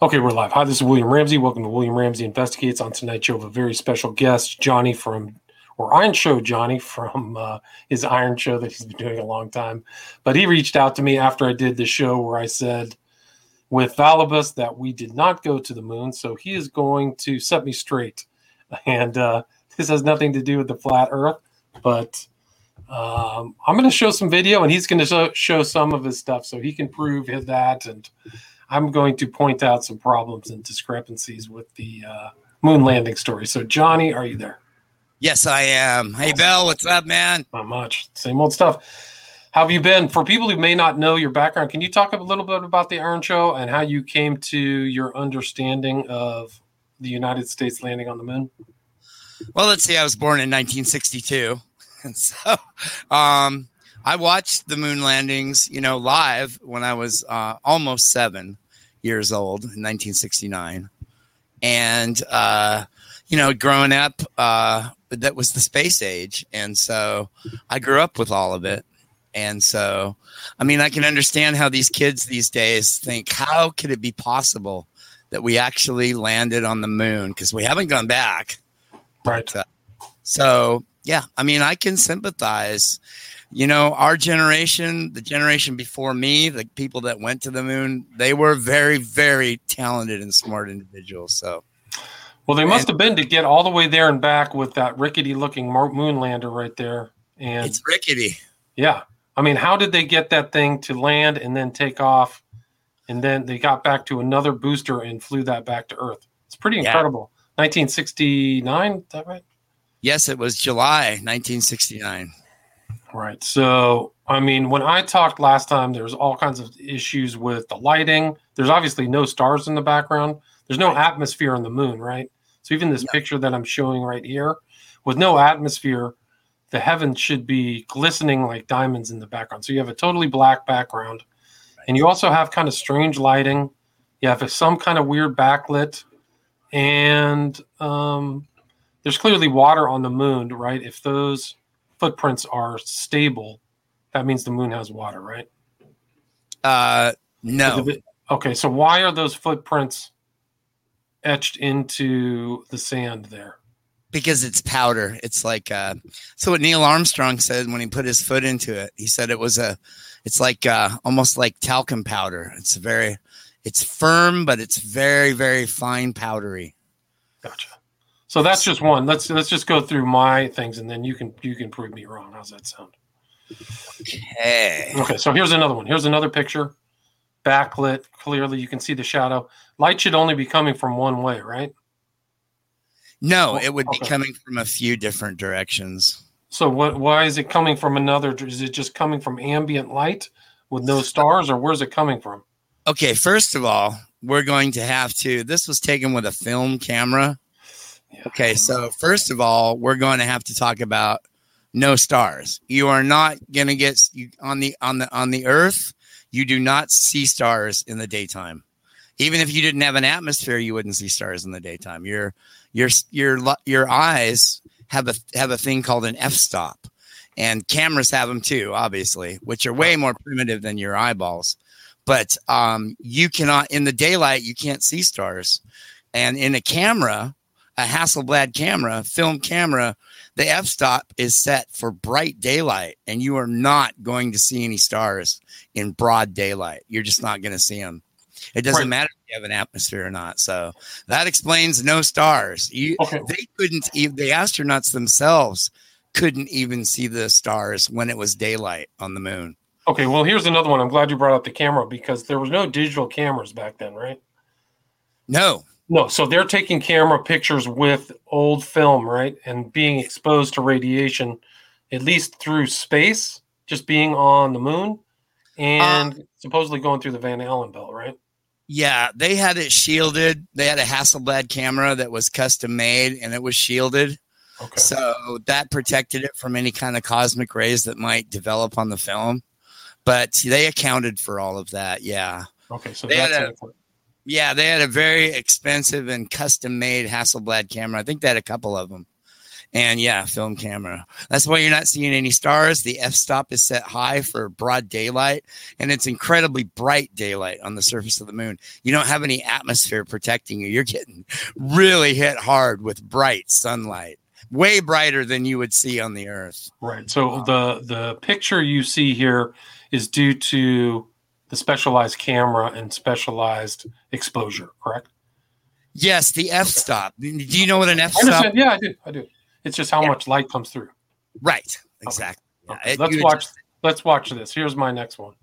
Okay, we're live. Hi, this is William Ramsey. Welcome to William Ramsey Investigates. On tonight's show, a very special guest, Johnny from, or Ironshow Johnny from uh, his Ironshow that he's been doing a long time. But he reached out to me after I did the show where I said with Valibus that we did not go to the moon. So he is going to set me straight. And uh, this has nothing to do with the flat Earth, but um, I'm going to show some video and he's going to show, show some of his stuff so he can prove that and I'm going to point out some problems and discrepancies with the uh, moon landing story. So, Johnny, are you there? Yes, I am. Hey, Bill, what's up, man? Not much. Same old stuff. How have you been? For people who may not know your background, can you talk a little bit about the Ironshow and how you came to your understanding of the United States landing on the moon? Well, let's see. I was born in 1962. And so, um, I watched the moon landings, you know, live when I was uh, almost seven years old in 1969, and uh, you know, growing up, uh, that was the space age, and so I grew up with all of it. And so, I mean, I can understand how these kids these days think, how could it be possible that we actually landed on the moon? Because we haven't gone back. Right. But, uh, so, yeah, I mean, I can sympathize you know, our generation, the generation before me, the people that went to the moon, they were very, very talented and smart individuals. So, well, they must and, have been to get all the way there and back with that rickety looking moon lander right there. And it's rickety. Yeah. I mean, how did they get that thing to land and then take off? And then they got back to another booster and flew that back to Earth. It's pretty incredible. Yeah. 1969, is that right? Yes, it was July 1969. Right. So, I mean, when I talked last time, there's all kinds of issues with the lighting. There's obviously no stars in the background. There's no atmosphere on the moon, right? So, even this picture that I'm showing right here, with no atmosphere, the heavens should be glistening like diamonds in the background. So, you have a totally black background. And you also have kind of strange lighting. You have some kind of weird backlit. And um, there's clearly water on the moon, right? If those footprints are stable, that means the moon has water, right? Uh, no. Okay, so why are those footprints etched into the sand there? Because it's powder. It's like uh, so. What Neil Armstrong said when he put his foot into it, he said it was a. It's like uh, almost like talcum powder. It's very, it's firm, but it's very, very fine powdery. Gotcha. So that's just one. Let's let's just go through my things, and then you can you can prove me wrong. How's that sound? Okay. Okay. So here's another one. Here's another picture, backlit. Clearly, you can see the shadow. Light should only be coming from one way, right? No, it would okay. be coming from a few different directions. So what? Why is it coming from another? Is it just coming from ambient light with no stars, or where's it coming from? Okay. First of all, we're going to have to. This was taken with a film camera Okay, so first of all, we're going to have to talk about no stars. You are not going to get you, on the on the on the Earth. You do not see stars in the daytime. Even if you didn't have an atmosphere, you wouldn't see stars in the daytime. Your your your your eyes have a have a thing called an f-stop, and cameras have them too, obviously, which are way more primitive than your eyeballs. But um, you cannot in the daylight you can't see stars, and in a camera a Hasselblad camera, film camera, the f stop is set for bright daylight, and you are not going to see any stars in broad daylight. You're just not going to see them. It doesn't right. matter if you have an atmosphere or not. So that explains no stars. You, okay. They couldn't even, the astronauts themselves couldn't even see the stars when it was daylight on the moon. Okay, well, here's another one. I'm glad you brought up the camera because there was no digital cameras back then, right? No, no, so they're taking camera pictures with old film, right? And being exposed to radiation, at least through space, just being on the moon and uh, supposedly going through the Van Allen belt, right? Yeah, they had it shielded. They had a Hasselblad camera that was custom made and it was shielded. Okay. So that protected it from any kind of cosmic rays that might develop on the film. But they accounted for all of that. Yeah. Okay. So they that's had a, yeah, they had a very expensive and custom made Hasselblad camera. I think they had a couple of them. And yeah, film camera. That's why you're not seeing any stars. The f stop is set high for broad daylight, and it's incredibly bright daylight on the surface of the moon. You don't have any atmosphere protecting you. You're getting really hit hard with bright sunlight, way brighter than you would see on the Earth. Right. So the the picture you see here is due to the specialized camera and specialized exposure, correct? Yes, the f stop. Do you know what an f stop? Yeah, I do. I do. It's just how yeah. much light comes through. Right. Exactly. Okay. Okay. Let's watch. Just... Let's watch this. Here's my next one.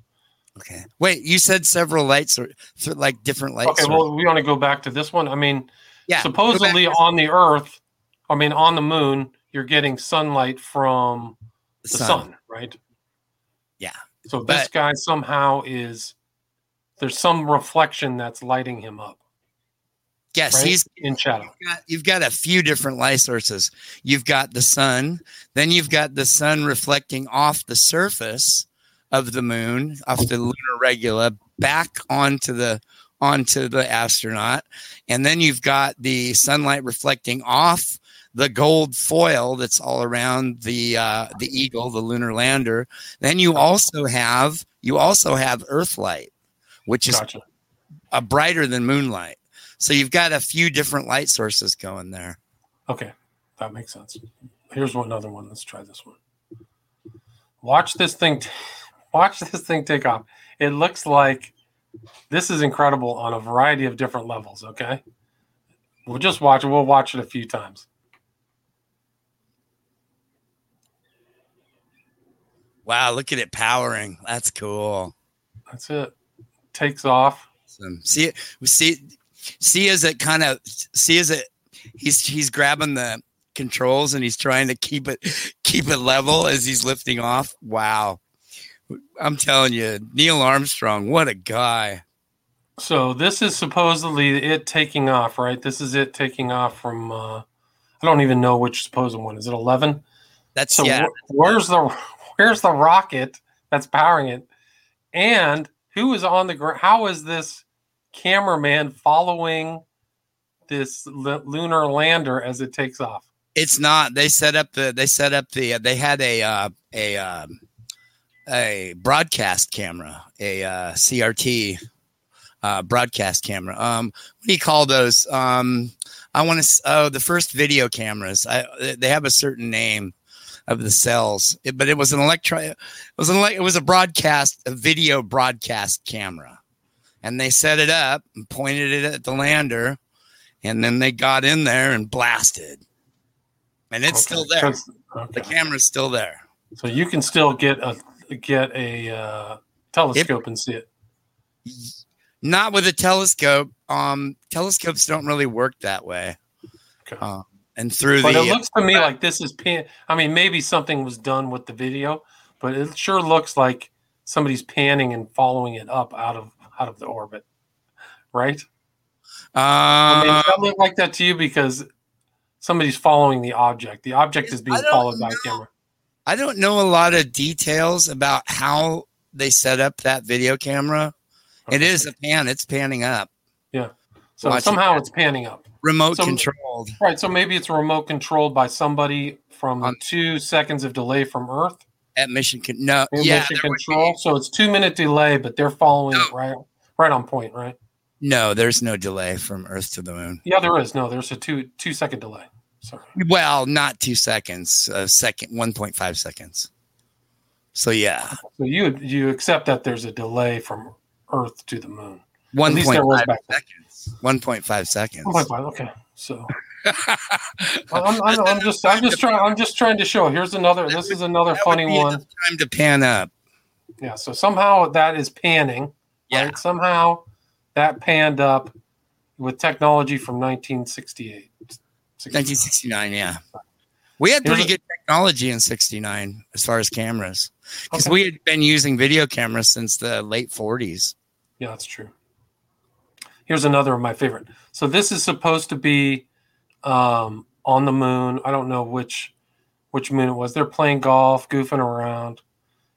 Okay. Wait, you said several lights or th- like different lights. Okay. Or... Well, we want to go back to this one. I mean, yeah. Supposedly on the Earth, I mean on the Moon, you're getting sunlight from the, the sun. sun. right? Yeah. So but... this guy somehow is there's some reflection that's lighting him up. Yes, right? he's in shadow. You've got, you've got, a few different light sources. You've got the sun, then you've got the sun reflecting off the surface of the moon, off the lunar regolith, back onto the onto the astronaut, and then you've got the sunlight reflecting off the gold foil that's all around the uh, the eagle, the lunar lander. Then you also have you also have Earth light, which is gotcha. a brighter than moonlight. So you've got a few different light sources going there. Okay, that makes sense. Here's one another one. Let's try this one. Watch this thing. T- watch this thing take off. It looks like this is incredible on a variety of different levels. Okay, we'll just watch it. We'll watch it a few times. Wow, look at it powering. That's cool. That's it. Takes off. Awesome. See it. See see as it kind of see as it he's he's grabbing the controls and he's trying to keep it keep it level as he's lifting off. Wow. I'm telling you, Neil Armstrong, what a guy. So this is supposedly it taking off, right? This is it taking off from uh I don't even know which supposed one. Is it 11? That's so yeah. Wh- where's the where's the rocket that's powering it? And who is on the ground? How is this cameraman following this l- lunar lander as it takes off. It's not. They set up the. They set up the. They had a uh, a um, a broadcast camera, a uh, CRT uh, broadcast camera. Um, what do you call those? Um, I want to. Oh, the first video cameras. I, they have a certain name of the cells, it, but it was an electro. It was an. It was a broadcast, a video broadcast camera and they set it up and pointed it at the lander and then they got in there and blasted and it's okay. still there okay. the camera's still there so you can still get a get a uh, telescope it, and see it not with a telescope um telescopes don't really work that way okay. Uh, and through but the it looks to me like this is pan i mean maybe something was done with the video but it sure looks like somebody's panning and following it up out of out of the orbit, right? Uh, I mean, does that look like that to you because somebody's following the object? The object is being followed by a camera. I don't know a lot of details about how they set up that video camera. Okay. It is a pan; it's panning up. Yeah. So Watch somehow it. it's panning up. Remote so, controlled. Right. So maybe it's remote controlled by somebody from um, two seconds of delay from Earth? At mission con- no yeah mission control? So it's two minute delay but they're following no. right right on point right? No there's no delay from earth to the moon. Yeah there is. No there's a two two second delay. Sorry. Well not two seconds a second 1.5 seconds. So yeah. So you you accept that there's a delay from earth to the moon 1.5 seconds 1.5 seconds 1.5 okay so I'm, I'm, I'm, just I'm just trying I'm just trying to show. Here's another. This is another funny one. Time to pan up. Yeah. So somehow that is panning. Yeah. Right? Somehow that panned up with technology from 1968. 1969. Yeah. We had pretty good technology in 69 as far as cameras because okay. we had been using video cameras since the late 40s. Yeah, that's true. Here's another of my favorite. So this is supposed to be um, on the moon. I don't know which which moon it was. They're playing golf, goofing around,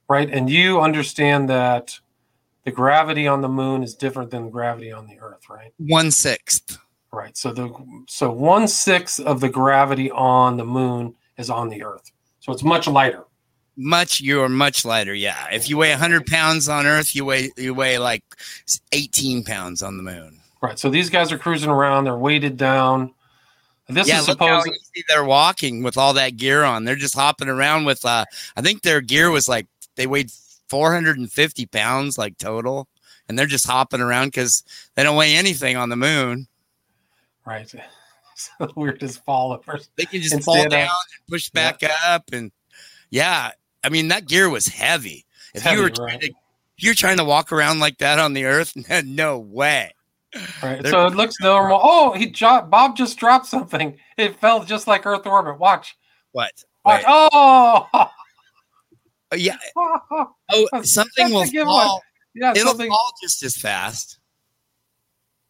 right? And you understand that the gravity on the moon is different than the gravity on the Earth, right? One sixth. Right. So the so one sixth of the gravity on the moon is on the Earth. So it's much lighter. Much you're much lighter. Yeah. If you weigh 100 pounds on Earth, you weigh you weigh like 18 pounds on the moon. Right. So these guys are cruising around. They're weighted down. This yeah, is supposed. they're walking with all that gear on. They're just hopping around with. uh I think their gear was like they weighed 450 pounds like total, and they're just hopping around because they don't weigh anything on the moon. Right. So we're just followers. They can just fall down up. and push back up, and yeah, I mean that gear was heavy. If Heavy, you were right. trying to, you're trying to walk around like that on the Earth, no way. Right. They're- So it looks normal. Oh, he jo- Bob just dropped something. It fell just like Earth orbit. Watch. What? Watch. Wait. Oh. Uh, oh, yeah. yeah. Oh, something that's will good one. fall. It'll Something. fall just as fast.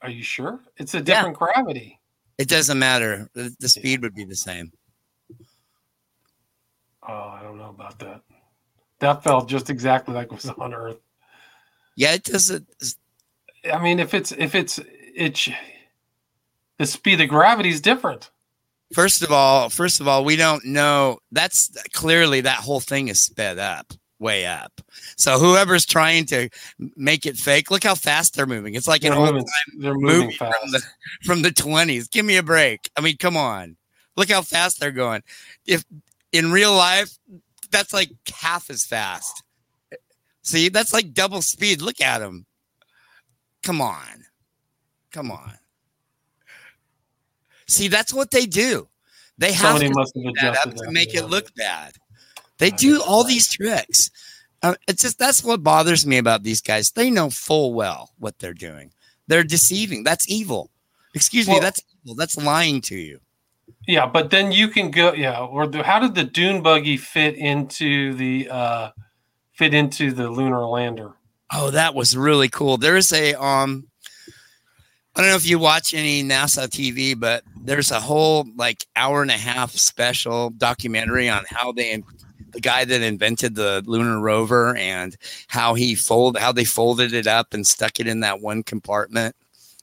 Are you sure? It's a different gravity. It doesn't matter. The, the speed would be the same. Oh, I don't know about that. That felt just exactly like it was on Earth. Yeah, it doesn't. I mean, if it's if it's it's the speed, of gravity is different. First of all, first of all, we don't know. That's clearly that whole thing is sped up, way up. So whoever's trying to make it fake, look how fast they're moving. It's like They're an old moving, they're moving movie fast. from the from the twenties. Give me a break. I mean, come on. Look how fast they're going. If in real life, that's like half as fast. See, that's like double speed. Look at them. Come on. Come on. See, that's what they do. They have Somebody to that up to make it look bad. They do all these tricks. Uh, it's just that's what bothers me about these guys. They know full well what they're doing. They're deceiving. That's evil. Excuse me. That's evil. That's lying to you. Yeah, but then you can go. Yeah, or the, how did the dune buggy fit into the uh fit into the lunar lander? Oh, that was really cool. There's a um I don't know if you watch any NASA TV, but there's a whole like hour and a half special documentary on how they the guy that invented the lunar rover and how he fold how they folded it up and stuck it in that one compartment.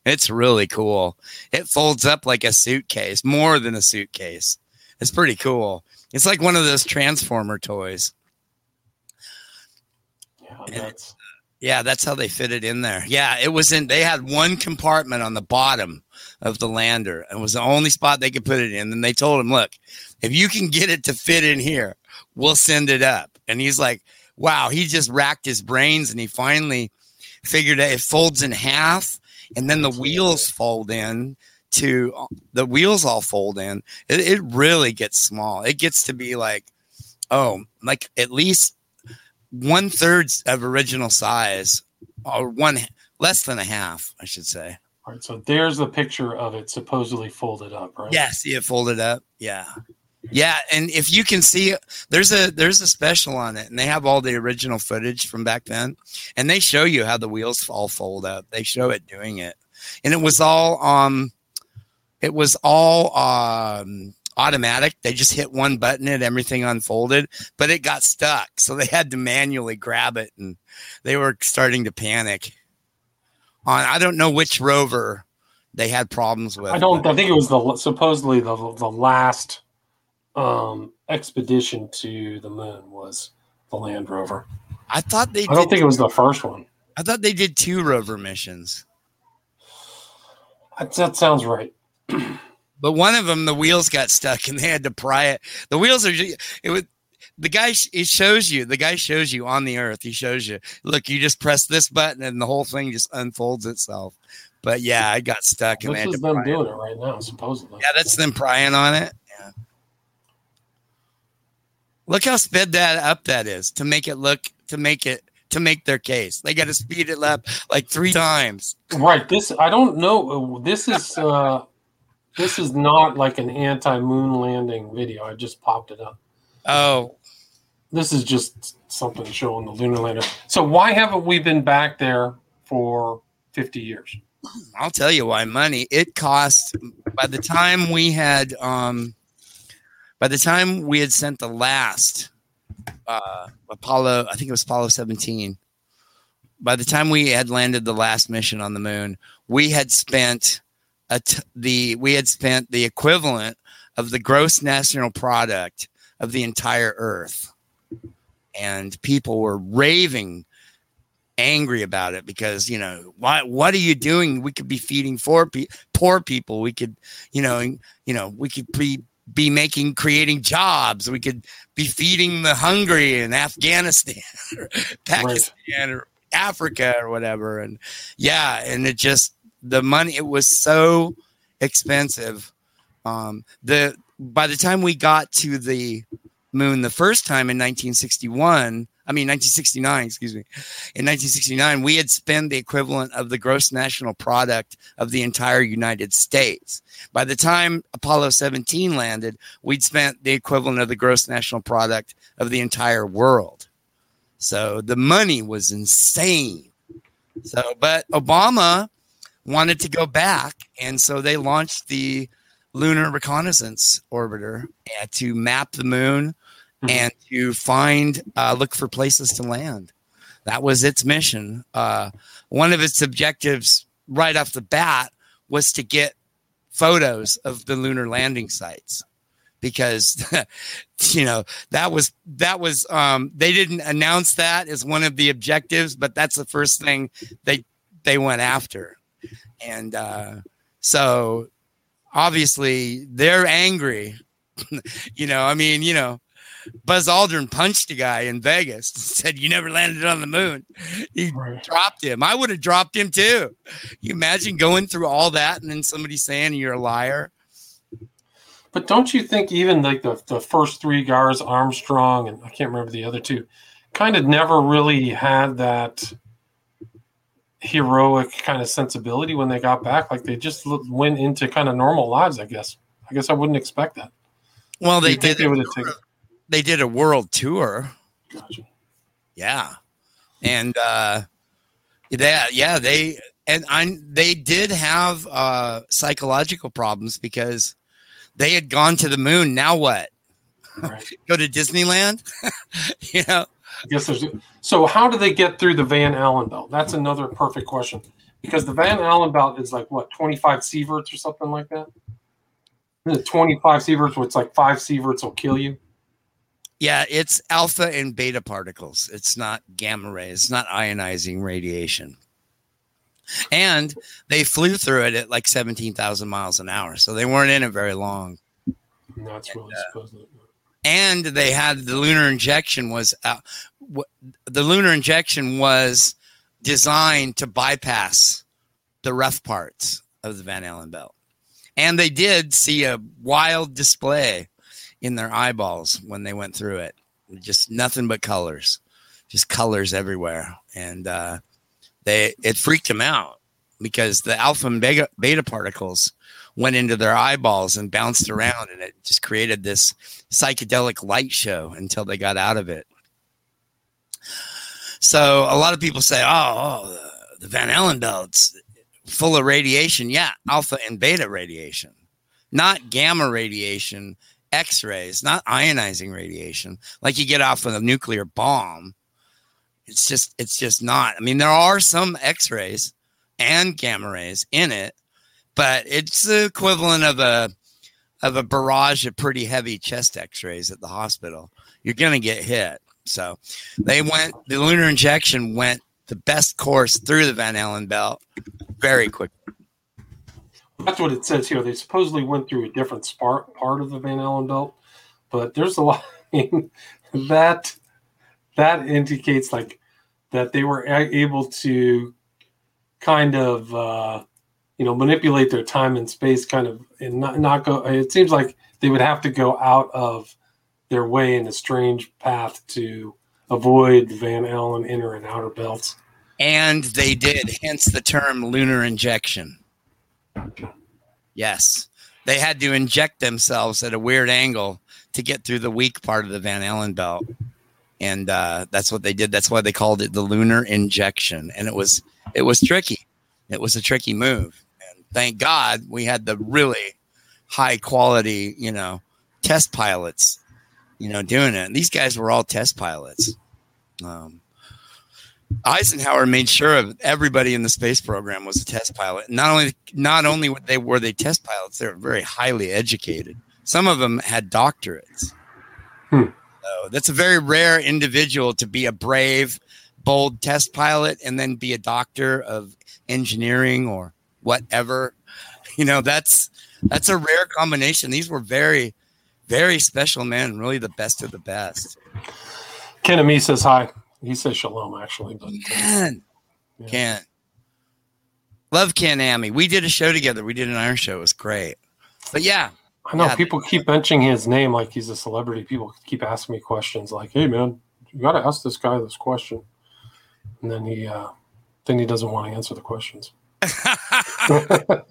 It's really cool. It folds up like a suitcase, more than a suitcase. It's pretty cool. It's like one of those transformer toys. Yeah, that's Yeah, that's how they fit it in there. Yeah, it was in. They had one compartment on the bottom of the lander, and was the only spot they could put it in. And they told him, "Look, if you can get it to fit in here, we'll send it up." And he's like, "Wow!" He just racked his brains, and he finally figured out it folds in half, and then the wheels fold in. To the wheels all fold in. It, it really gets small. It gets to be like, oh, like at least one third of original size, or one less than a half, I should say. all right. So there's the picture of it supposedly folded up, right? Yeah, see it folded up. Yeah, yeah, and if you can see, there's a there's a special on it, and they have all the original footage from back then, and they show you how the wheels all fold up. They show it doing it, and it was all um, it was all um automatic. They just hit one button and everything unfolded, but it got stuck, so they had to manually grab it, and they were starting to panic. On I don't know which rover they had problems with. I don't. I think it was the supposedly the the last um expedition to the moon was the Land Rover. I thought they I don't think it was the first one. I thought they did two rover missions, That, that sounds right. but one of them the wheels got stuck and they had to pry it. The wheels are it was the guy it shows you the guy shows you on the earth he shows you look you just press this button and the whole thing just unfolds itself but yeah i got stuck and This had is to them pry it. doing it right now, supposedly. yeah that's them prying on it yeah look how sped that up that is to make it look to make it to make their case they got to speed it up like three times Right. This I don't know. This is uh this is not like an anti-moon landing video. I just popped it up. oh This is just something showing the lunar lander. So why haven't we been back there for 50 years? I'll tell you why money. It cost by the time we had um by the time we had sent the last uh Apollo, I think it was Apollo 17. By the time we had landed the last mission on the moon, we had spent t- the we had spent the equivalent of the gross national product of the entire earth. And people were raving angry about it because you know what what are you doing we could be feeding pe- poor people we could you know you know we could be be making creating jobs we could be feeding the hungry in afghanistan or pakistan right. or africa or whatever and yeah and it just the money it was so expensive um the by the time we got to the moon the first time in 1961 I mean 1969, excuse me. In 1969, we had spent the equivalent of the gross national product of the entire United States. By the time Apollo 17 landed, we'd spent the equivalent of the gross national product of the entire world. So the money was insane. So, but Obama wanted to go back, and so they launched the Lunar Reconnaissance Orbiter to map the moon mm-hmm. and to find, uh, look for places to land. That was its mission. Uh, one of its objectives right off the bat was to get photos of the lunar landing sites because you know that was that was um they didn't announce that as one of the objectives but that's the first thing they they went after and uh so obviously they're angry you know i mean you know Buzz Aldrin punched a guy in Vegas said, You never landed on the moon. He right. dropped him. I would have dropped him too. You imagine going through all that and then somebody saying you're a liar. But don't you think even like the, the first three guys, Armstrong and I can't remember the other two, kind of never really had that heroic kind of sensibility when they got back? Like they just went into kind of normal lives, I guess. I guess I wouldn't expect that. Well, they did. They taken they did a world tour. Gotcha. Yeah, and uh, that yeah they and I they did have uh, psychological problems because they had gone to the moon. Now what? Right. Go to Disneyland? you know. I guess there's so how do they get through the Van Allen belt? That's another perfect question because the Van Allen belt is like what 25 sieverts or something like that. The 25 sieverts, which like five sieverts will kill you. Yeah, it's alpha and beta particles. It's not gamma rays. It's not ionizing radiation. And they flew through it at like 17,000 miles an hour. So they weren't in it very long. That's really uh, and they had the lunar injection was uh, w- the lunar injection was designed to bypass the rough parts of the Van Allen belt. And they did see a wild display in their eyeballs when they went through it. Just nothing but colors, just colors everywhere, and uh, they it freaked them out because the alpha and beta, beta particles went into their eyeballs and bounced around, and it just created this psychedelic light show until they got out of it. So a lot of people say, "Oh, oh the Van Allen belt's full of radiation." Yeah, alpha and beta radiation, not gamma radiation X-rays, not ionizing radiation, like you get off of a nuclear bomb. It's just it's just not. I mean, there are some X-rays and gamma rays in it, but it's the equivalent of a of a barrage of pretty heavy chest X-rays at the hospital. You're gonna get hit. So they went. The lunar injection went the best course through the Van Allen belt very quickly. That's what it says here. They supposedly went through a different part part of the Van Allen belt, but there's a lot that that indicates like that they were able to kind of uh, you know manipulate their time and space, kind of, and not, not go. It seems like they would have to go out of their way in a strange path to avoid the Van Allen inner and outer belts. And they did, hence the term lunar injection. Yes. They had to inject themselves at a weird angle to get through the weak part of the Van Allen belt. And uh, that's what they did. That's why they called it the lunar injection. And it was it was tricky. It was a tricky move. Thank God we had the really high quality, you know, test pilots, you know, doing it. And these guys were all test pilots. Um, Eisenhower made sure of everybody in the space program was a test pilot. Not only not only were they were they test pilots, they were very highly educated. Some of them had doctorates. Hmm. So that's a very rare individual to be a brave, bold test pilot and then be a doctor of engineering or whatever. You know, that's that's a rare combination. These were very, very special men, really the best of the best. Ken Ami says hi. He says shalom, actually. But, Ken. Yeah. Ken. Love Ken Ami. We did a show together. We did an Ironshow. It was great. But yeah. I know yeah, people keep mentioning his name like he's a celebrity. People keep asking me questions like, hey, man, you got to ask this guy this question. And then he, uh, then he doesn't want to answer the questions.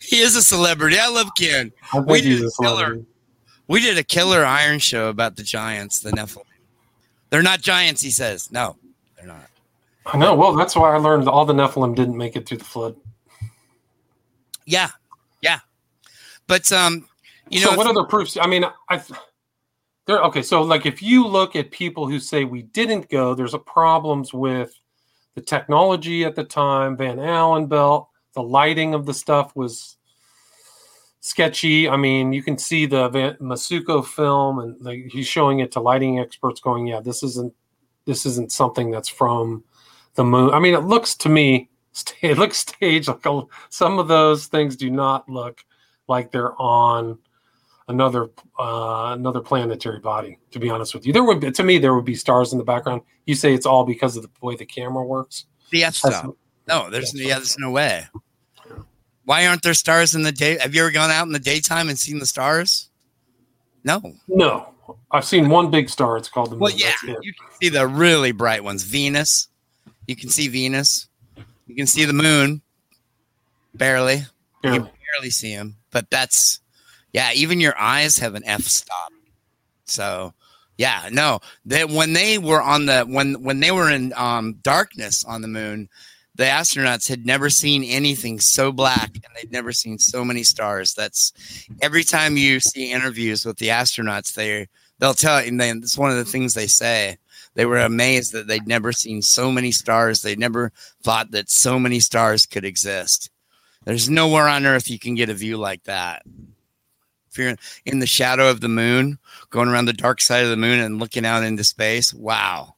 he is a celebrity. I love Ken. I we did a killer. We did a killer Ironshow about the Giants, the Nephilim. They're not giants, he says. No, they're not. I know. Well, that's why I learned all the Nephilim didn't make it through the flood. Yeah, yeah. But um, you so know, what other proofs? I mean, I there. Okay, so like if you look at people who say we didn't go, there's a problems with the technology at the time. Van Allen belt, the lighting of the stuff was sketchy. I mean, you can see the Mazzucco film, and like, he's showing it to lighting experts, going, "Yeah, this isn't this isn't something that's from the moon." I mean, it looks to me, it looks staged. Like a, some of those things do not look like they're on another uh, another planetary body. To be honest with you, there would be, to me there would be stars in the background. You say it's all because of the way the camera works. The F. No, there's yeah, there's no way. Why aren't there stars in the day? Have you ever gone out in the daytime and seen the stars? No. No. I've seen one big star. It's called the moon. Well, yeah, you can see the really bright ones. Venus. You can see Venus. You can see the moon. Barely. barely. You barely see him. But that's yeah, even your eyes have an f stop. So yeah, no. That when they were on the when when they were in um, darkness on the moon, the astronauts had never seen anything so black and they'd never seen so many stars. That's every time you see interviews with the astronauts, they they'll tell you, and it's one of the things they say. They were amazed that they'd never seen so many stars. They never thought that so many stars could exist. There's nowhere on Earth you can get a view like that if you're in the shadow of the moon, going around the dark side of the moon and looking out into space, wow.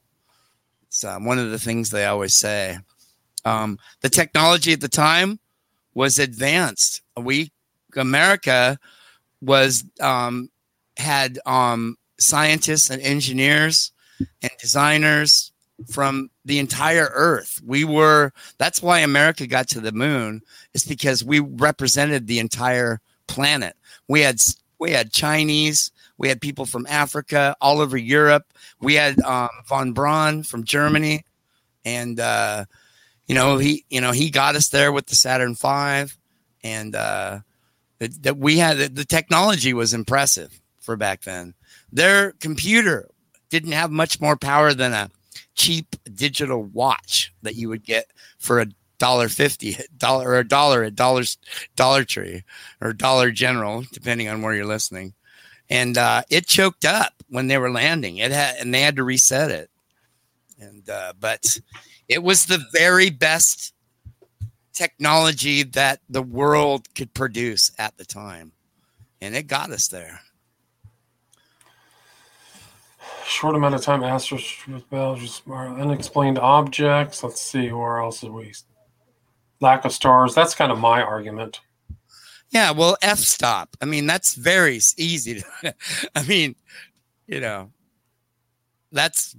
It's uh, one of the things they always say. Um, the technology at the time was advanced. We, America, was um, had um, scientists and engineers and designers from the entire earth. We were that's why America got to the moon is because we represented the entire planet. We had we had Chinese, we had people from Africa, all over Europe. We had um, von Braun from Germany, and uh, you know he you know he got us there with the Saturn V, and uh, that we had the technology was impressive for back then. Their computer didn't have much more power than a cheap digital watch that you would get for a dollar fifty dollar or a dollar at dollars dollar tree or dollar general depending on where you're listening. And uh, it choked up when they were landing. It had and they had to reset it. And uh, but it was the very best technology that the world could produce at the time. And it got us there. Short amount of time bells unexplained objects. Let's see where else are we lack of stars. That's kind of my argument. Yeah, well, f stop. I mean, that's very easy. To, I mean, you know, that's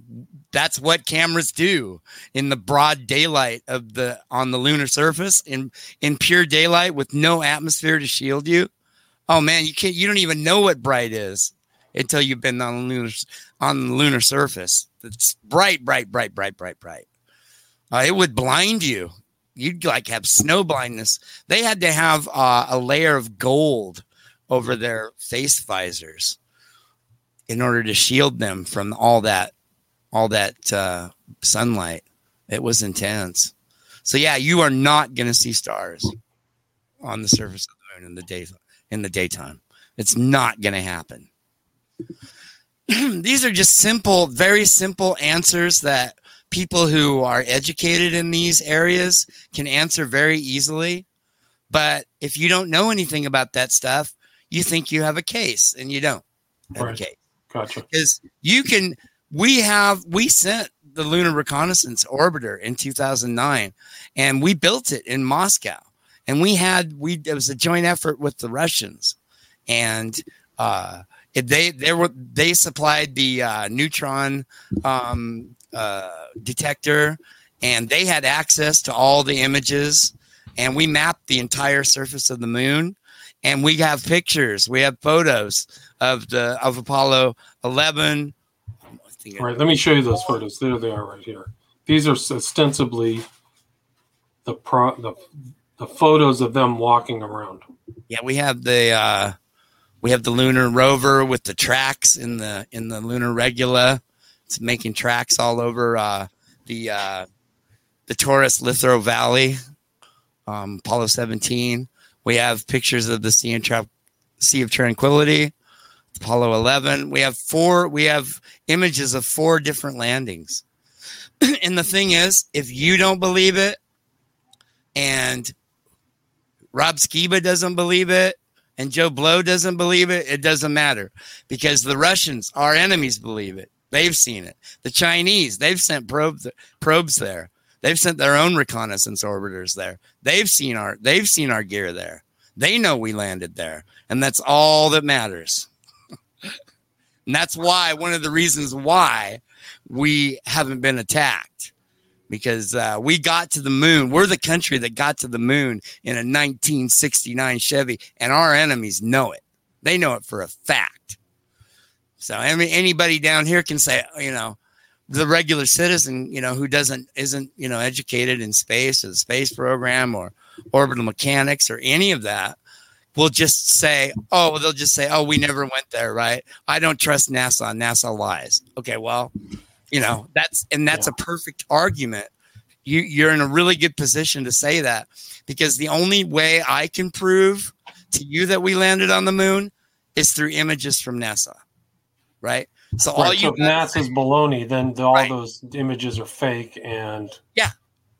that's what cameras do in the broad daylight of the on the lunar surface in in pure daylight with no atmosphere to shield you. Oh man, you can't. You don't even know what bright is until you've been on the lunar on the lunar surface. It's bright, bright, bright, bright, bright, bright. Uh, it would blind you you'd like have snow blindness. They had to have uh, a layer of gold over their face visors in order to shield them from all that all that uh, sunlight. It was intense. So yeah, you are not going to see stars on the surface of the moon in the day in the daytime. It's not going to happen. These are just simple, very simple answers that people who are educated in these areas can answer very easily. But if you don't know anything about that stuff, you think you have a case and you don't have right. a case. Gotcha. Because you can, we have, we sent the Lunar Reconnaissance Orbiter in 2009, and we built it in Moscow. And we had, we, it was a joint effort with the Russians. And, uh, they they were they supplied the uh, neutron um, uh, detector, and they had access to all the images, and we mapped the entire surface of the moon, and we have pictures, we have photos of the of Apollo 11. All right, let me show you those photos. There they are, right here. These are ostensibly the pro the the photos of them walking around. Yeah, we have the uh, we have the lunar rover with the tracks in the in the lunar regolith. It's making tracks all over uh, the uh, the Taurus Littrow Valley. Um, Apollo 17. We have pictures of the Sea, and sea of Tranquility. Apollo 11. We have four. We have images of four different landings. and the thing is, if you don't believe it, and Rob Skiba doesn't believe it, and Joe Blow doesn't believe it, it doesn't matter because the Russians, our enemies, believe it. They've seen it. The Chinese, they've sent probes probes there. They've sent their own reconnaissance orbiters there. They've seen our they've seen our gear there. They know we landed there, and that's all that matters. and that's why one of the reasons why we haven't been attacked because uh, we got to the moon. We're the country that got to the moon in a 1969 Chevy, and our enemies know it. They know it for a fact. So I mean, anybody down here can say, you know, the regular citizen, you know, who doesn't isn't you know educated in space or the space program or orbital mechanics or any of that will just say, oh, they'll just say, oh, we never went there, right? I don't trust NASA. NASA lies. Okay, well, you know, that's and that's yeah. a perfect argument. You you're in a really good position to say that because the only way I can prove to you that we landed on the moon is through images from NASA. Right? So right, all you so baloney, then the, all right. those images are fake and yeah.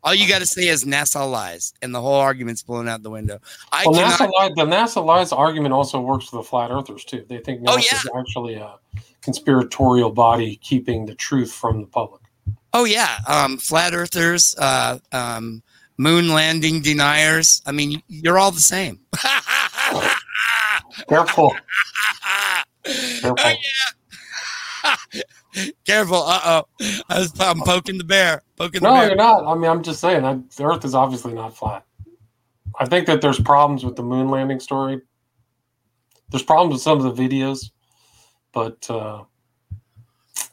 All you got to say is NASA lies, and the whole argument's blown out the window. I well, cannot, NASA lies, the NASA lies argument also works for the flat earthers too. They think NASA oh, yeah. is actually a conspiratorial body keeping the truth from the public. Oh yeah, um, flat earthers, uh, um, moon landing deniers. I mean, you're all the same. Careful. Careful. Oh, yeah. Careful. Uh oh. I'm poking the bear. Poking no, the bear. you're not. I mean, I'm just saying, I, the Earth is obviously not flat. I think that there's problems with the moon landing story. There's problems with some of the videos but uh,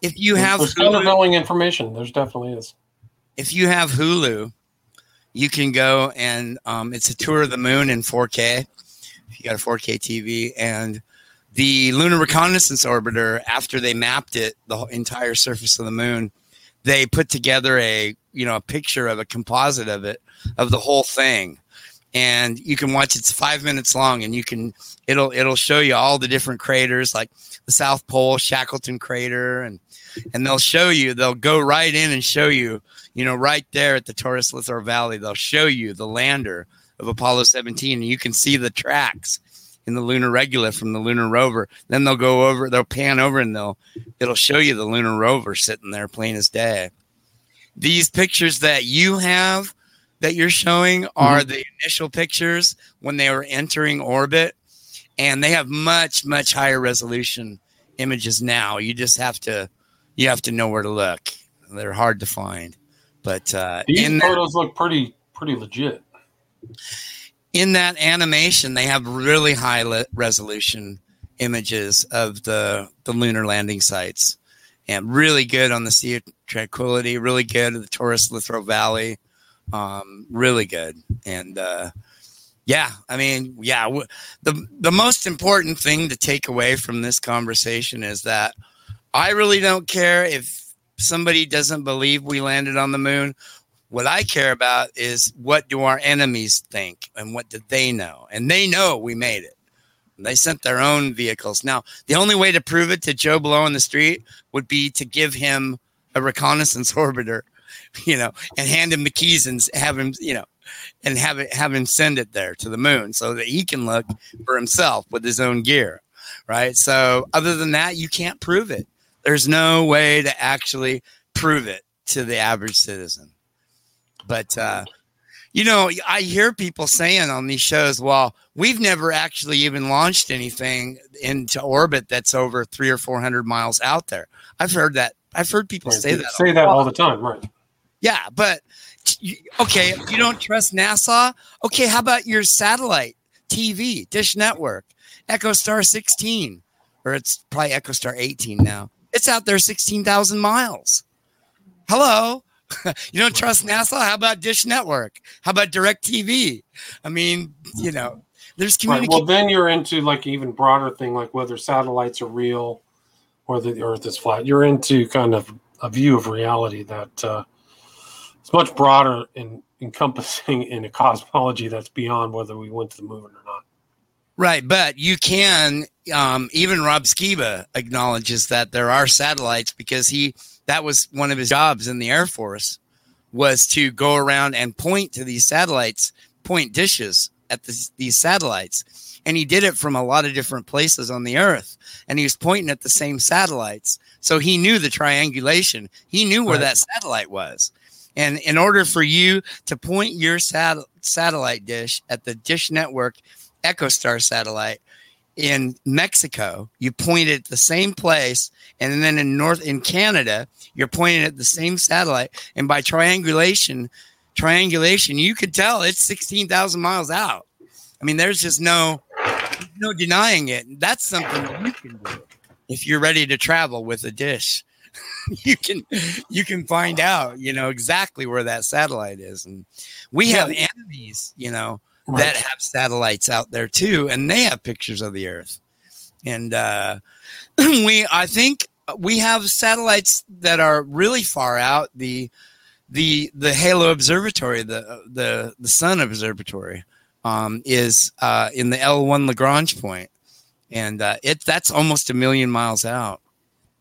if you have there's countervailing information, there's definitely is. If you have Hulu, you can go and um, it's a tour of the moon in 4K. If you got a 4K TV, and the Lunar Reconnaissance Orbiter, after they mapped it, the entire surface of the moon, they put together a you know a picture of a composite of it of the whole thing. And you can watch it's five minutes long and you can it'll it'll show you all the different craters like the south pole shackleton crater and and they'll show you they'll go right in and show you you know right there at the taurus littrow valley they'll show you the lander of apollo 17 and you can see the tracks in the lunar regolith from the lunar rover then they'll go over they'll pan over and they'll it'll show you the lunar rover sitting there plain as day these pictures that you have that you're showing are mm-hmm. the initial pictures when they were entering orbit, and they have much much higher resolution images now. You just have to you have to know where to look. They're hard to find, but uh, these photos that, look pretty pretty legit. In that animation, they have really high le- resolution images of the the lunar landing sites, and really good on the Sea of Tranquility. Really good at the Taurus Littrow Valley um, really good. And uh, yeah, I mean, yeah, w- the the most important thing to take away from this conversation is that I really don't care if somebody doesn't believe we landed on the moon. What I care about is what do our enemies think and what did they know? And they know we made it. They sent their own vehicles. Now, the only way to prove it to Joe Blow in the street would be to give him a reconnaissance orbiter you know, and hand him the keys and have him, you know, and have it have him send it there to the moon so that he can look for himself with his own gear. right? So, other than that, you can't prove it. There's no way to actually prove it to the average citizen. But, uh, you know, I hear people saying on these shows, well, we've never actually even launched anything into orbit that's over three or 400 miles out there. I've heard that. I've heard people say that. Say that all the time, right? Yeah, but okay, you don't trust NASA, okay, how about your satellite TV, Dish Network, EchoStar 16, or it's probably EchoStar 18 now. It's out there 16,000 miles. Hello. you don't trust NASA? How about Dish Network? How about Direct TV? I mean, you know, there's Right. communication. Well, then you're into like even broader thing, like whether satellites are real or the Earth is flat. You're into kind of a view of reality that uh, it's much broader and encompassing in a cosmology that's beyond whether we went to the moon or not. Right, but you can um, even Rob Skiba acknowledges that there are satellites because he that was one of his jobs in the Air Force was to go around and point to these satellites, point dishes at this, these satellites, and he did it from a lot of different places on the Earth, and he was pointing at the same satellites, so he knew the triangulation. He knew where Right. that satellite was, and in order for you to point your sat- satellite dish at the Dish Network EchoStar satellite in Mexico, you point it at the same place, and then in North in Canada, you're pointing at the same satellite, and by triangulation, triangulation, you could tell it's sixteen thousand miles out. I mean, there's just no no denying it. That's something that you can do if you're ready to travel with a dish. you can you can find out, you know, exactly where that satellite is, and we have enemies, you know that have satellites out there too, and they have pictures of the Earth. And uh, we, I think, we have satellites that are really far out. The the the Halo Observatory, the the the Sun Observatory, um, is uh, in the L1 Lagrange point, and uh, it that's almost a million miles out.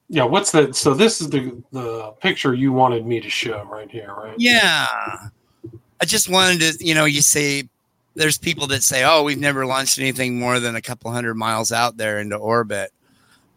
Yeah, what's that? So this is the the picture you wanted me to show right here, right? Yeah. I just wanted to, you know, you say there's people that say, oh, we've never launched anything more than a couple hundred miles out there into orbit.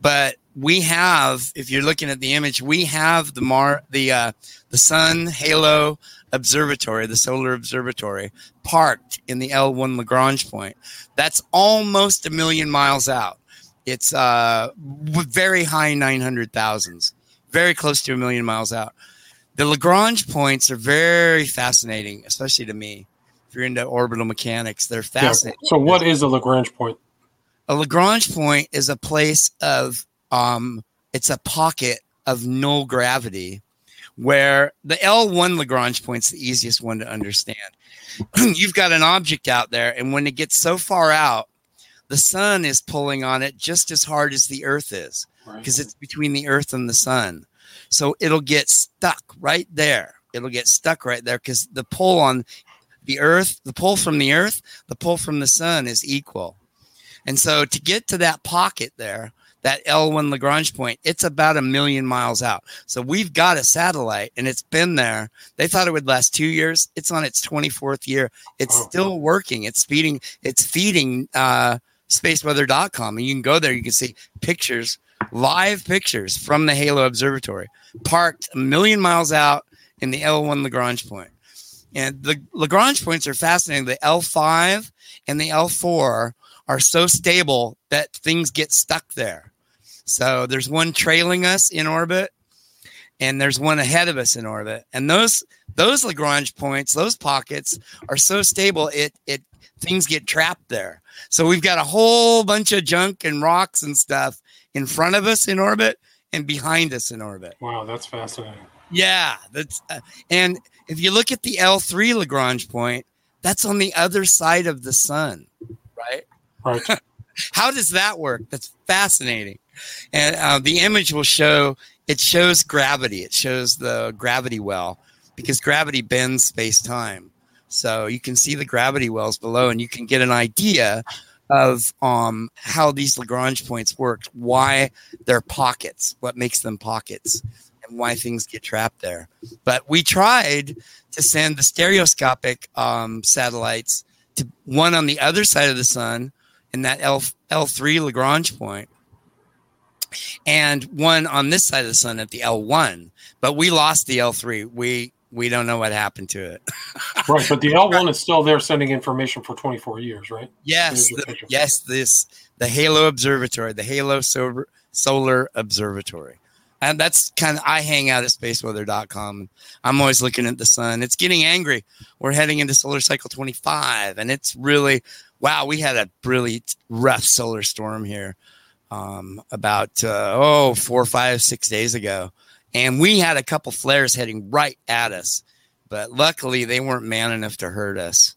But we have, if you're looking at the image, we have the Mar the uh, the Sun Halo Observatory, the Solar Observatory, parked in the L1 Lagrange point. That's almost a million miles out. It's uh very high 900,000s, very close to a million miles out. The Lagrange points are very fascinating, especially to me. You're into orbital mechanics, they're Yeah. fascinating. So what is a Lagrange point? A Lagrange point is a place of um it's a pocket of null gravity where the L1 Lagrange point's the easiest one to understand. You've got an object out there and when it gets so far out, the sun is pulling on it just as hard as the earth is Right. because it's between the earth and the sun. So it'll get stuck right there. It'll get stuck right there because the pull on the earth, the pull from the earth, the pull from the sun is equal. And so to get to that pocket there, that L1 Lagrange point, it's about a million miles out. So we've got a satellite and it's been there. They thought it would last two years. It's on its 24th year. It's Oh. still working. It's feeding, it's feeding uh, spaceweather.com. And you can go there, you can see pictures, live pictures from the Halo Observatory, parked a million miles out in the L1 Lagrange point. And the Lagrange points are fascinating. The L5 and the L4 are so stable that things get stuck there. So there's one trailing us in orbit and there's one ahead of us in orbit. And those those Lagrange points, those pockets are so stable it it things get trapped there. So we've got a whole bunch of junk and rocks and stuff in front of us in orbit and behind us in orbit. Wow, that's fascinating. Yeah, that's uh, and if you look at the L3 Lagrange point, that's on the other side of the sun, right? Right. How does that work? That's fascinating. And uh, the image will show it shows gravity. It shows the gravity well because gravity bends space time. So you can see the gravity wells below, and you can get an idea of um, how these Lagrange points work, why they're pockets, what makes them pockets, and why things get trapped there. But we tried to send the stereoscopic um, satellites to one on the other side of the sun in that L L3 Lagrange point, and one on this side of the sun at the L1. But we lost the L3. We we don't know what happened to it. right, but the L1 is still there sending information for 24 years, right? Yes, the, yes. This the Halo Observatory, the Halo Solar, Solar Observatory. And that's kind of I hang out at spaceweather.com. I'm always looking at the sun. It's getting angry. We're heading into solar cycle 25 and it's really wow, we had a really rough solar storm here um, about uh, oh four, five, six days ago, and we had a couple flares heading right at us, but luckily they weren't man enough to hurt us.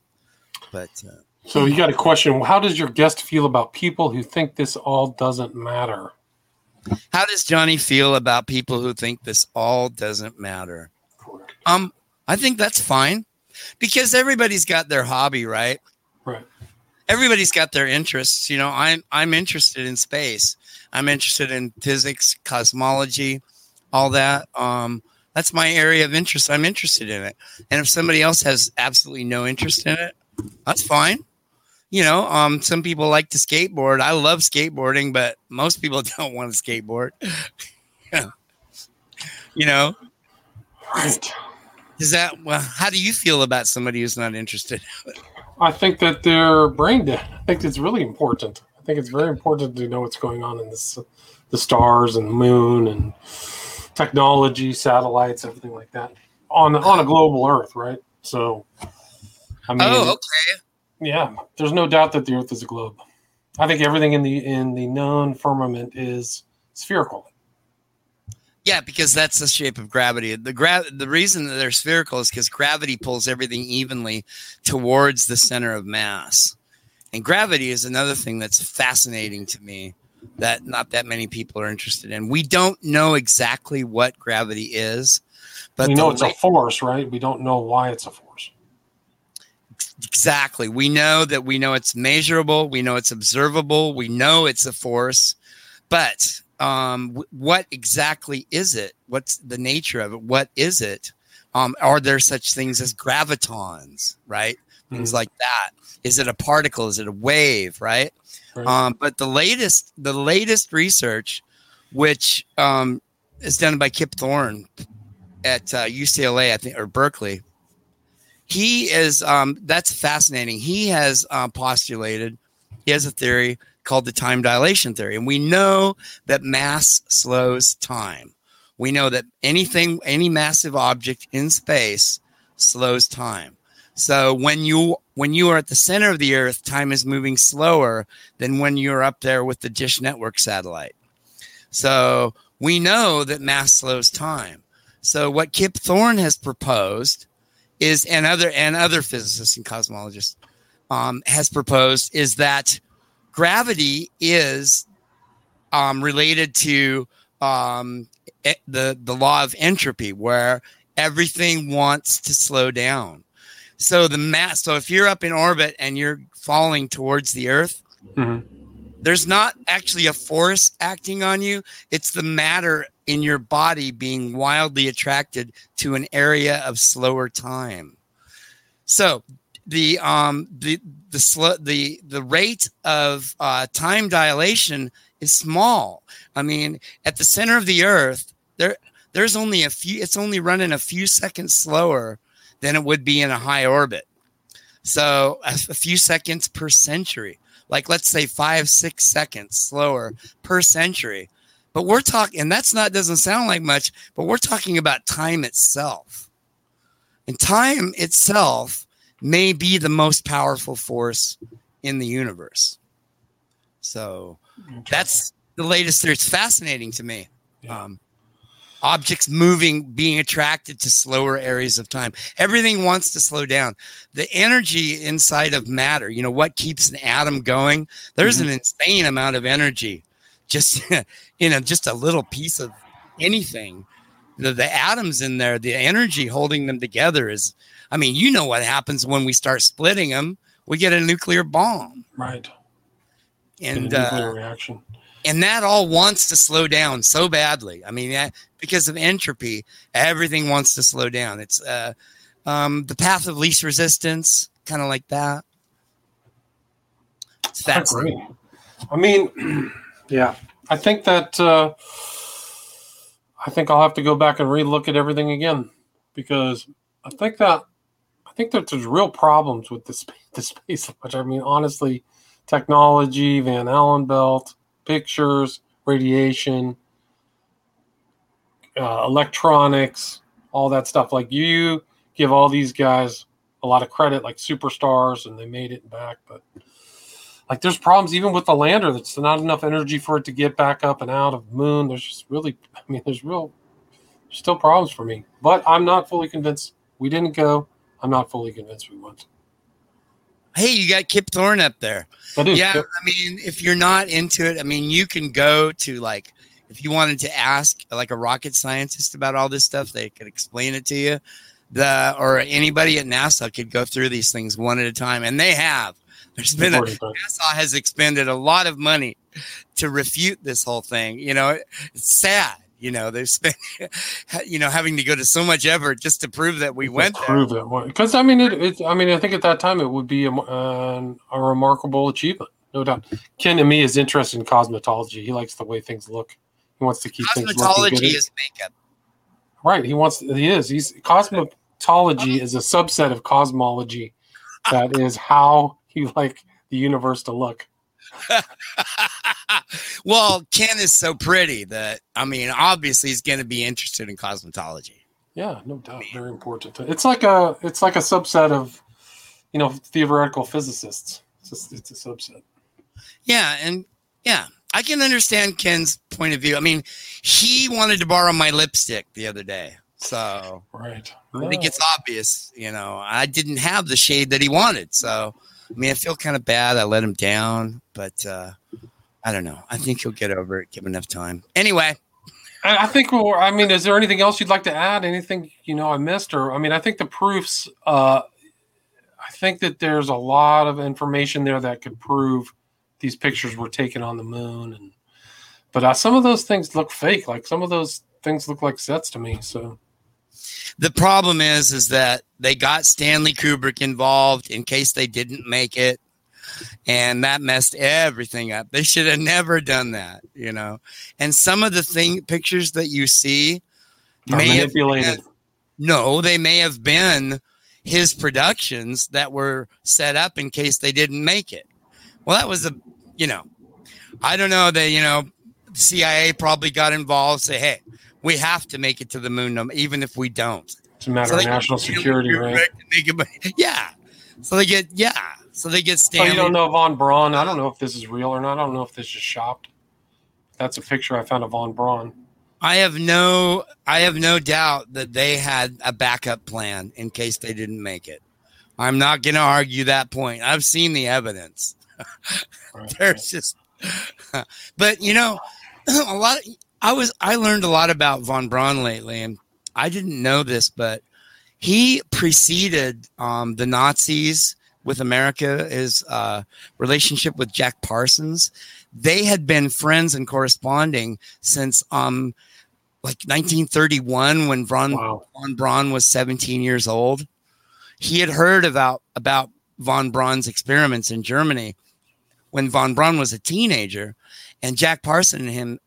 But uh, so you got a question: How does your guest feel about people who think this all doesn't matter? How does Johnny feel about people who think this all doesn't matter? Um, I think that's fine because everybody's got their hobby, right? Right everybody's got their interests. You know, I'm I'm interested in space. I'm interested in physics, cosmology, all that. Um, that's my area of interest. I'm interested in it. And if somebody else has absolutely no interest in it, that's fine. You know, um, some people like to skateboard. I love skateboarding, but most people don't want to skateboard. yeah. You know, right. Is that well? How do you feel about somebody who's not interested? I think that they're brain dead. I think it's really important. I think it's very important to know what's going on in this, the stars and moon and technology, satellites, everything like that on on a global Earth, right? So, I mean, oh, okay, yeah. There's no doubt that the Earth is a globe. I think everything in the in the known firmament is spherical. Yeah, because that's the shape of gravity. The gra- the reason that they're spherical is because gravity pulls everything evenly towards the center of mass. And gravity is another thing that's fascinating to me that not that many people are interested in. We don't know exactly what gravity is, but we know it's a force, right? We don't know why it's a force. Exactly. We know that we know it's measurable, we know it's observable, we know it's a force, but um, what exactly is it? What's the nature of it? What is it? Um, are there such things as gravitons, right? Mm-hmm. Things like that. Is it a particle? Is it a wave, right? right. Um, but the latest, the latest research, which um, is done by Kip Thorne at uh, UCLA, I think, or Berkeley, he is. Um, that's fascinating. He has uh, postulated. He has a theory called the time dilation theory. And we know that mass slows time. We know that anything, any massive object in space slows time. So when you when you are at the center of the earth, time is moving slower than when you're up there with the Dish Network satellite. So we know that mass slows time. So what Kip Thorne has proposed is, and other and other physicists and cosmologists um, has proposed, is that gravity is um, related to um, the the law of entropy, where everything wants to slow down. So the mass. So if you're up in orbit and you're falling towards the Earth, mm-hmm. there's not actually a force acting on you. It's the matter in your body being wildly attracted to an area of slower time. So the um the the sl- the the rate of uh, time dilation is small. I mean, at the center of the Earth, there there's only a few. It's only running a few seconds slower than it would be in a high orbit. So a, a few seconds per century, like let's say five six seconds slower per century. But we're talking, and that's not doesn't sound like much, but we're talking about time itself. And time itself may be the most powerful force in the universe. So that's the latest theory. It's fascinating to me. Yeah. Um, objects moving, being attracted to slower areas of time. Everything wants to slow down. The energy inside of matter, you know, what keeps an atom going? There's mm-hmm. an insane amount of energy just you know just a little piece of anything. The, the atoms in there, the energy holding them together is I mean, you know what happens when we start splitting them? We get a nuclear bomb. Right. And uh, reaction. And that all wants to slow down so badly. I mean, that, because of entropy, everything wants to slow down. It's uh, um, the path of least resistance, kind of like that. It's I agree. I mean, yeah, I think that uh, I think I'll have to go back and relook at everything again because I think that I think that there's real problems with the space, the space. I mean, honestly, technology, Van Allen belt, pictures, radiation, uh, electronics, all that stuff. Like you give all these guys a lot of credit, like superstars, and they made it back, but like there's problems even with the lander. That's not enough energy for it to get back up and out of the moon. There's just really, I mean, there's real, there's still problems for me. But I'm not fully convinced we didn't go. I'm not fully convinced we went. Hey, you got Kip Thorne up there. Yeah, I mean, if you're not into it, I mean, you can go to like if you wanted to ask like a rocket scientist about all this stuff, they could explain it to you. The or anybody at NASA could go through these things one at a time, and they have. There's been a, NASA has expended a lot of money to refute this whole thing. You know, it's sad. You know, they've spent, you know, having to go to so much effort just to prove that we went prove there. it because I mean, it, it, I mean, I think at that time it would be a, uh, a remarkable achievement, no doubt. Ken to me is interested in cosmetology. He likes the way things look. He wants to keep things looking good. is makeup. Right. He wants. He is. He's cosmetology is a subset of cosmology. That is how you like the universe to look. well, Ken is so pretty that I mean, obviously, he's going to be interested in cosmetology. Yeah, no doubt. Very important. It's like a it's like a subset of you know theoretical physicists. It's just, it's a subset. Yeah, and yeah, I can understand Ken's point of view. I mean, he wanted to borrow my lipstick the other day. So right, I think it's obvious. You know, I didn't have the shade that he wanted. So I mean, I feel kind of bad. I let him down, but uh, I don't know. I think he'll get over it. Give him enough time. Anyway. I think. we're. I mean, is there anything else you'd like to add? Anything you know I missed, or I mean, I think the proofs. Uh, I think that there's a lot of information there that could prove these pictures were taken on the moon, and but uh, some of those things look fake. Like some of those things look like sets to me. So the problem is, is that they got Stanley Kubrick involved in case they didn't make it. And that messed everything up. They should have never done that, you know. And some of the thing pictures that you see may manipulated. Have been, no, they may have been his productions that were set up in case they didn't make it. Well, that was a, you know, I don't know. They, you know, CIA probably got involved. Say, hey, we have to make it to the moon, even if we don't. It's a matter so of national security, right? yeah. So they get yeah. So they get Stanley. Oh, you don't know von Braun? I don't know if this is real or not. I don't know if this is shopped. That's a picture I found of von Braun. I have no I have no doubt that they had a backup plan in case they didn't make it. I'm not going to argue that point. I've seen the evidence. Right. There's just but you know a lot of, I was I learned a lot about von Braun lately and I didn't know this, but he preceded um, the Nazis with America. His uh, relationship with Jack Parsons, they had been friends and corresponding since um, like 1931 when von, wow. von Braun was 17 years old. He had heard about about von Braun's experiments in Germany when von Braun was a teenager, and Jack Parson and him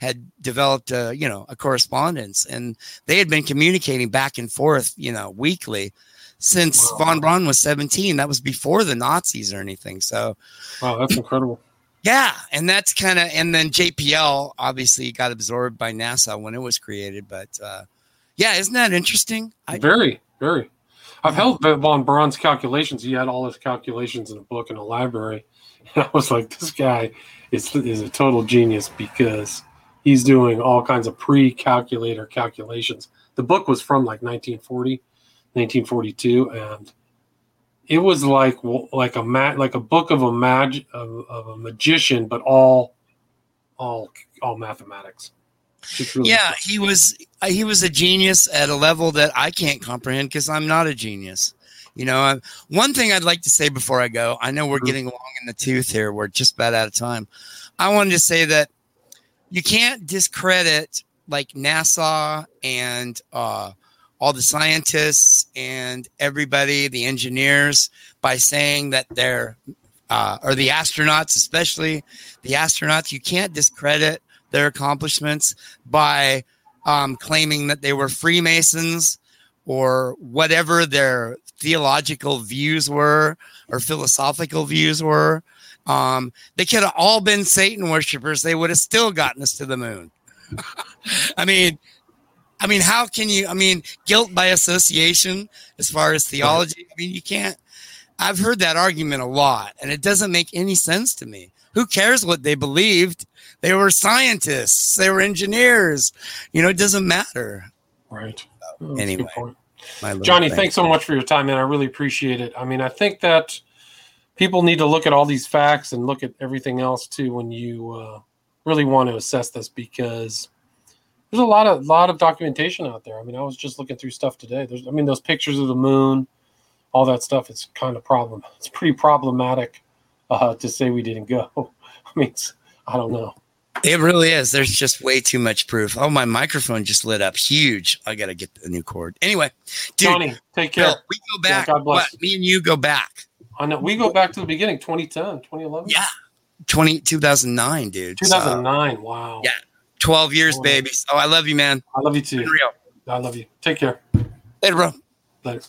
had developed a you know a correspondence and they had been communicating back and forth you know weekly since wow. von braun was 17 that was before the nazis or anything so wow that's incredible. Yeah and that's kind of and then jpl obviously got absorbed by nasa when it was created but uh yeah isn't that interesting? I, very very. I've held von braun's calculations. He had all his calculations in a book in a library. And i was like this guy is, is a total genius because he's doing all kinds of pre-calculator calculations. The book was from like 1940, 1942, and it was like like a ma- like a book of a mag of, of a magician, but all all all mathematics. Really yeah, he was he was a genius at a level that I can't comprehend because I'm not a genius. You know, one thing I'd like to say before I go, I know we're mm-hmm. getting along in the tooth here. We're just about out of time. I wanted to say that you can't discredit like NASA and uh, all the scientists and everybody, the engineers, by saying that they're uh, or the astronauts, especially the astronauts. You can't discredit their accomplishments by um, claiming that they were Freemasons or whatever their theological views were or philosophical views were. Um, they could have all been Satan worshippers. They would have still gotten us to the moon. I mean, I mean, how can you? I mean, guilt by association, as far as theology. I mean, you can't. I've heard that argument a lot, and it doesn't make any sense to me. Who cares what they believed? They were scientists. They were engineers. You know, it doesn't matter. Right. Anyway, Johnny, thing. thanks so much for your time, man. I really appreciate it. I mean, I think that people need to look at all these facts and look at everything else too when you uh, really want to assess this because there's a lot of lot of documentation out there. I mean, I was just looking through stuff today. There's, I mean, those pictures of the moon, all that stuff. It's kind of problem. It's pretty problematic uh, to say we didn't go. I mean, I don't know. It really is. There's just way too much proof. Oh, my microphone just lit up huge. I got to get a new cord. Anyway, dude, Johnny, take care. Bill, we go back. Yeah, God bless. What, me and you go back. I know. We go back to the beginning, 2010, 2011. Yeah. 20, 2009, dude. 2009. So, wow. Yeah. 12 years, baby. So I love you, man. I love you too. I love you. Take care. Later, bro. Later.